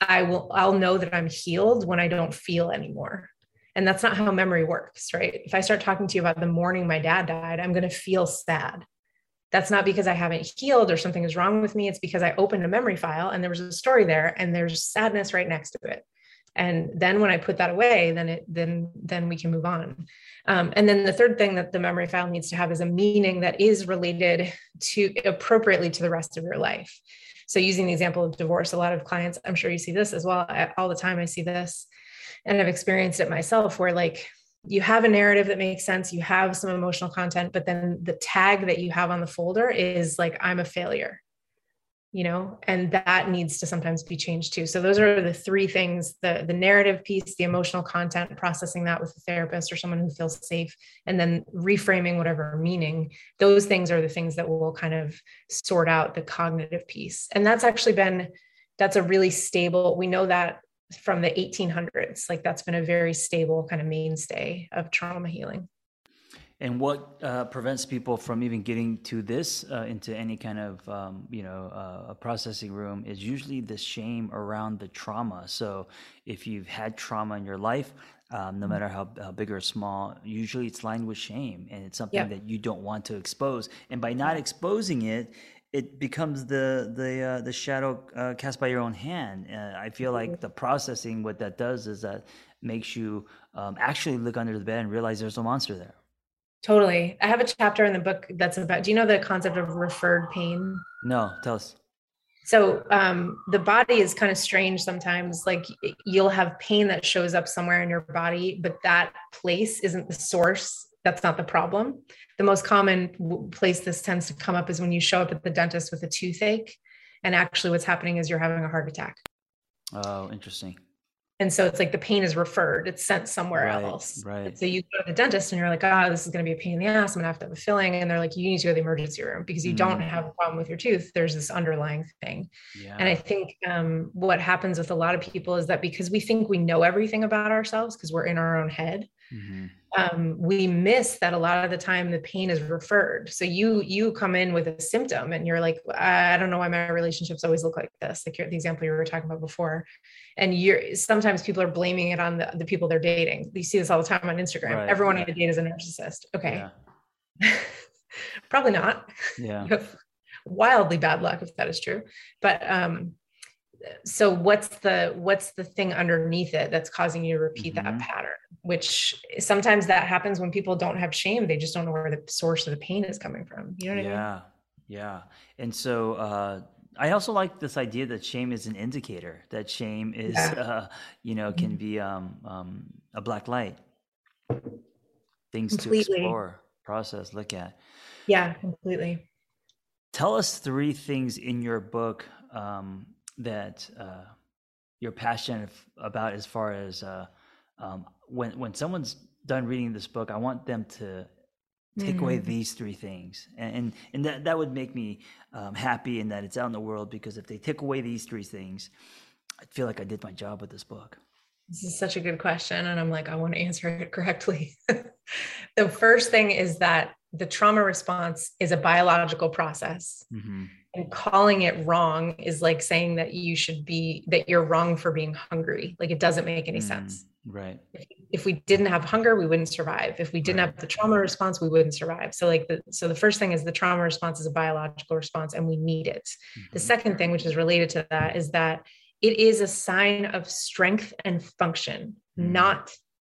i will i'll know that i'm healed when i don't feel anymore. And that's not how memory works right? If i start talking to you about the morning my dad died i'm going to feel sad. That's not because i haven't healed or something is wrong with me. It's because i opened a memory file and there was a story there and there's sadness right next to it and then when i put that away then it then then we can move on. Um, and then the third thing that the memory file needs to have is a meaning that is related to appropriately to the rest of your life. So using the example of divorce a lot of clients i'm sure you see this as well I, all the time i see this. And i've experienced it myself where like you have a narrative that makes sense you have some emotional content but then the tag that you have on the folder is like i'm a failure you know and that needs to sometimes be changed too. So those are the three things the the narrative piece the emotional content processing that with a therapist or someone who feels safe and then reframing whatever meaning. Those things are the things that will kind of sort out the cognitive piece. And that's actually been that's a really stable we know that from the 1800s like that's been a very stable kind of mainstay of trauma healing and what uh, prevents people from even getting to this uh, into any kind of um, you know uh, a processing room is usually the shame around the trauma. So if you've had trauma in your life, um, no mm-hmm. matter how, how, big or small, usually it's lined with shame, and it's something that you don't want to expose. And by not exposing it, it becomes the the uh, the shadow uh, cast by your own hand. Uh, I feel like mm-hmm. the processing, what that does is that makes you um, actually look under the bed and realize there's a monster there. Totally. I have a chapter in the book that's about, do you know the concept of referred pain? No, tell us. So um, the body is kind of strange sometimes. Like you'll have pain that shows up somewhere in your body, but that place isn't the source that's not the problem. The most common place this tends to come up is when you show up at the dentist with a toothache, and actually what's happening is you're having a heart attack. Oh, interesting and so it's like the pain is referred it's sent somewhere right, else right so you go to the dentist and you're like oh this is going to be a pain in the ass i'm going to have to have a filling and they're like you need to go to the emergency room because you mm. don't have a problem with your tooth there's this underlying thing yeah. and i think um, what happens with a lot of people is that because we think we know everything about ourselves because we're in our own head mm-hmm um, we miss that a lot of the time the pain is referred. So you you come in with a symptom and you're like, I don't know why my relationships always look like this, like the example you were talking about before. And you're sometimes people are blaming it on the, the people they're dating. You see this all the time on Instagram. Right, Everyone right. on a date is a narcissist. Okay. Yeah. Probably not. Yeah. wildly bad luck if that is true. But um, so what's the what's the thing underneath it that's causing you to repeat mm-hmm. that pattern which sometimes that happens when people don't have shame they just don't know where the source of the pain is coming from you know what yeah I mean? yeah Yeah. and so uh I also like this idea that shame is an indicator that shame is yeah. uh you know can mm-hmm. be um um a black light things completely. to explore process look at yeah completely tell us three things in your book um that uh, you're passionate about as far as uh, um, when when someone's done reading this book, I want them to take mm. away these three things, and and, and that that would make me um, happy in that it's out in the world because if they take away these three things, I feel like I did my job with this book. This is such a good question, and I'm like, I want to answer it correctly. the first thing is that the trauma response is a biological process. Mm-hmm and calling it wrong is like saying that you should be that you're wrong for being hungry like it doesn't make any mm, sense right if, we didn't have hunger we wouldn't survive if we didn't right. have the trauma response we wouldn't survive so like the so the first thing is the trauma response is a biological response and we need it mm-hmm. the second thing which is related to that is that it is a sign of strength and function mm-hmm. not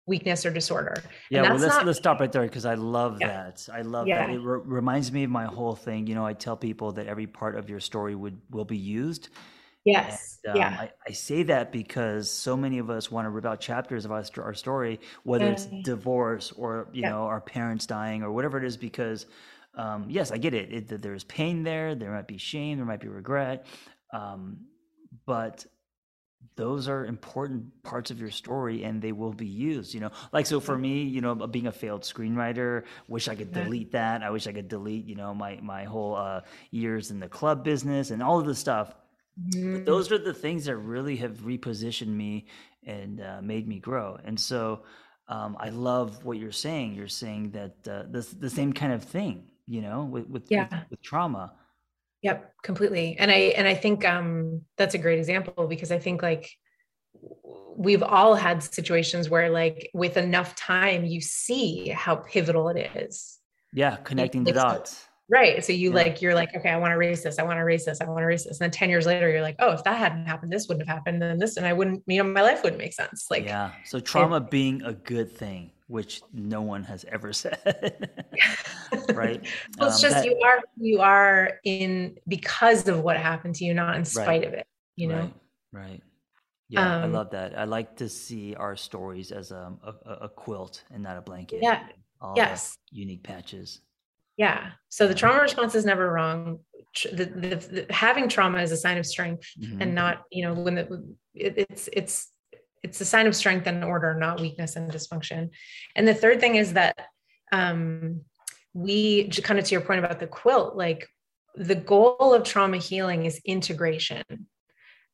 weakness or disorder. Yeah, well, let's not, let's stop right there because I love yeah. that. I love yeah. that. It re- reminds me of my whole thing. You know, I tell people that every part of your story would will be used. Yes. And, um, yeah. I, I, say that because so many of us want to rip out chapters of our, our story, whether it's divorce or you yeah. know our parents dying or whatever it is. Because um, yes, I get it. it. There's pain there. There might be shame. There might be regret. Um, but those are important parts of your story and they will be used you know? Like so for me you know being a failed screenwriter wish i could delete that. I wish i could delete you know my my whole uh, years in the club business and all of the stuff. Mm-hmm. but those are the things that really have repositioned me and uh, made me grow. And so um, i love what you're saying. You're saying that uh, the, the same kind of thing you know with with, yeah. with, with trauma Yep, completely. And I and I think um that's a great example because I think like we've all had situations where like with enough time you see how pivotal it is. Yeah, connecting the dots. Right. So you yeah. like you're like, okay, I want to erase this, I want to erase this, I want to erase this. And then 10 years later, you're like, oh, if that hadn't happened, this wouldn't have happened. Then this and I wouldn't, you know, my life wouldn't make sense. Like yeah. So trauma it, being a good thing which no one has ever said. right. well, it's um, just that, you are you are in because of what happened to you, not in spite right, of it. You know. Right. right. Yeah, um, I love that. I like to see our stories as a, a, a quilt and not a blanket. Yeah. All yes. unique patches. Yeah. So the trauma response is never wrong. The, the, the having trauma is a sign of strength, mm-hmm. and not you know when the, it, it's it's it's a sign of strength and order, not weakness and dysfunction. And the third thing is that um, we kind of to your point about the quilt, like the goal of trauma healing is integration,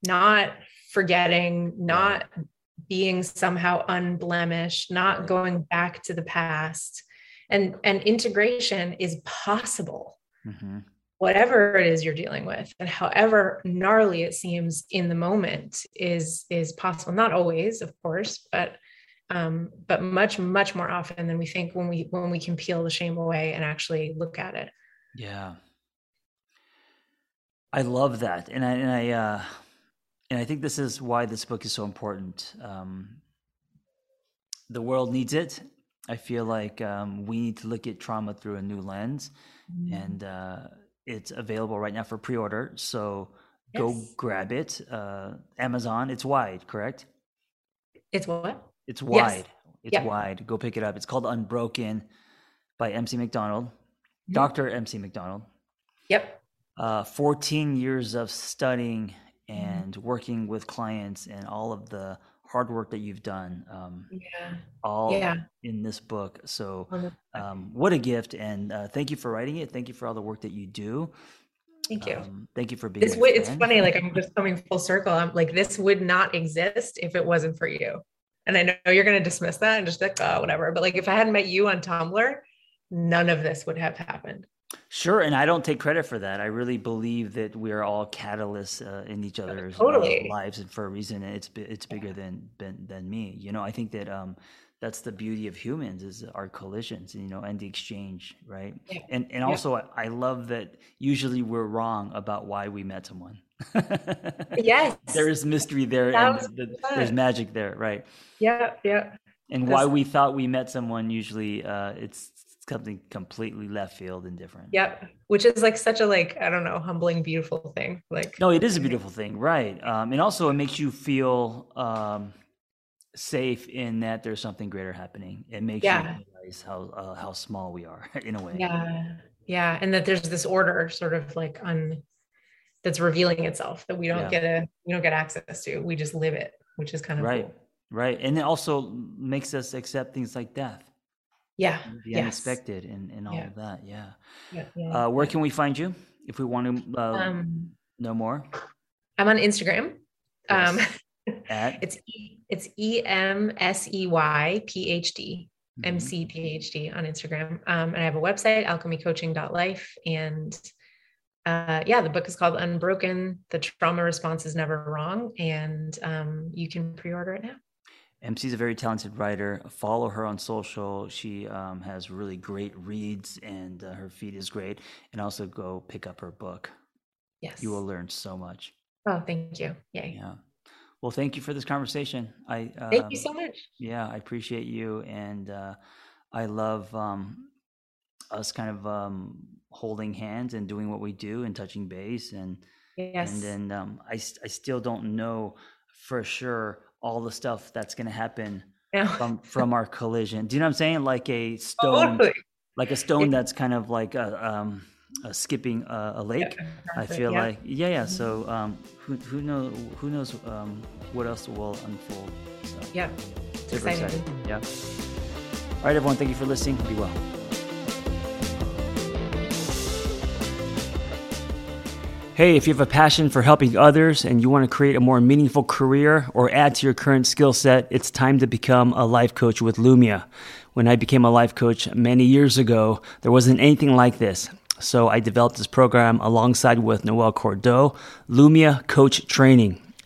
not forgetting, not being somehow unblemished, not going back to the past. And, and integration is possible. Mm-hmm whatever it is you're dealing with and however gnarly it seems in the moment is is possible. Not always of course but um, but much much more often than we think when we when we can peel the shame away and actually look at it. Yeah. I love that and i and i uh and i think this is why this book is so important. Um the world needs it. I feel like um we need to look at trauma through a new lens mm-hmm. and uh it's available right now for pre-order, so yes. go grab it. Uh, Amazon. It's wide, correct? It's what? It's wide. Yes. It's wide. Go pick it up. It's called Unbroken. by MC McDonald, mm-hmm. Dr. MC McDonald. Yep. Uh, 14 years of studying and mm-hmm. working with clients and all of the hard work that you've done um, yeah. all yeah. in this book. So um, what a gift and uh, thank you for writing it. Thank you for all the work that you do. Thank you. Um, thank you for being this it's funny like i'm just coming full circle. I'm like this would not exist if it wasn't for you. And i know you're going to dismiss that and just like oh whatever. But like if i hadn't met you on tumblr none of this would have happened Sure, and I don't take credit for that. I really believe that we're all catalysts uh, in each other's uh, totally. lives, and for a reason, it's it's bigger than, than than me. You know, I think that um, that's the beauty of humans is our collisions, you know, and the exchange, right? Yeah. And and also, yeah. I, I love that usually we're wrong about why we met someone. yes, there is mystery there, and the, there's magic there, right? Yeah, yeah. And why we thought we met someone, usually, uh, it's something completely left field and different. Yep. Which is like such a like, I don't know, humbling, beautiful thing. Like No, it is a beautiful thing, right. Um, and also it makes you feel um, safe in that there's something greater happening. It makes yeah. you realize how uh, how small we are in a way. Yeah. Yeah. And that there's this order sort of like on that's revealing itself that we don't yeah. get a we don't get access to. We just live it, which is kind of right. Cool. Right. And it also makes us accept things like death yeah the yes. unexpected and, and all yeah. of that yeah, yeah, yeah. Uh, where can we find you if we want to uh, um, know more i'm on instagram yes. um At? it's it's e-m-s-e-y-p-h-d mm-hmm. mc-p-h-d on instagram um, and i have a website alchemycoaching.life and uh, yeah, the book is called Unbroken. The trauma response is never wrong, and um, you can pre-order it now. MC is a very talented writer. Follow her on social. She um, has really great reads, and uh, her feed is great. And also go pick up her book. Yes, you will learn so much. Oh, thank you. Yay. Yeah. Well, thank you for this conversation. I uh, thank you so much. Yeah, I appreciate you, and uh, I love um, us kind of um, holding hands and doing what we do and touching base, and yes, and then um, I I still don't know for sure all the stuff that's going to happen yeah. from from our collision. Do you know what I'm saying? Like a stone, totally. like a stone that's kind of like a, um, a skipping a, a lake. Yeah, I feel yeah. like yeah, yeah. So mm-hmm. um, who who knows who knows um, what else will unfold? So, yeah, super exciting. excited. Yeah. All right, everyone. Thank you for listening. Be well. Hey, if you have a passion for helping others and you want to create a more meaningful career or add to your current skill set, it's time to become a life coach with Lumia. When I became a life coach many years ago, there wasn't anything like this. So I developed this program alongside with Noel Cordeau, Lumia Coach Training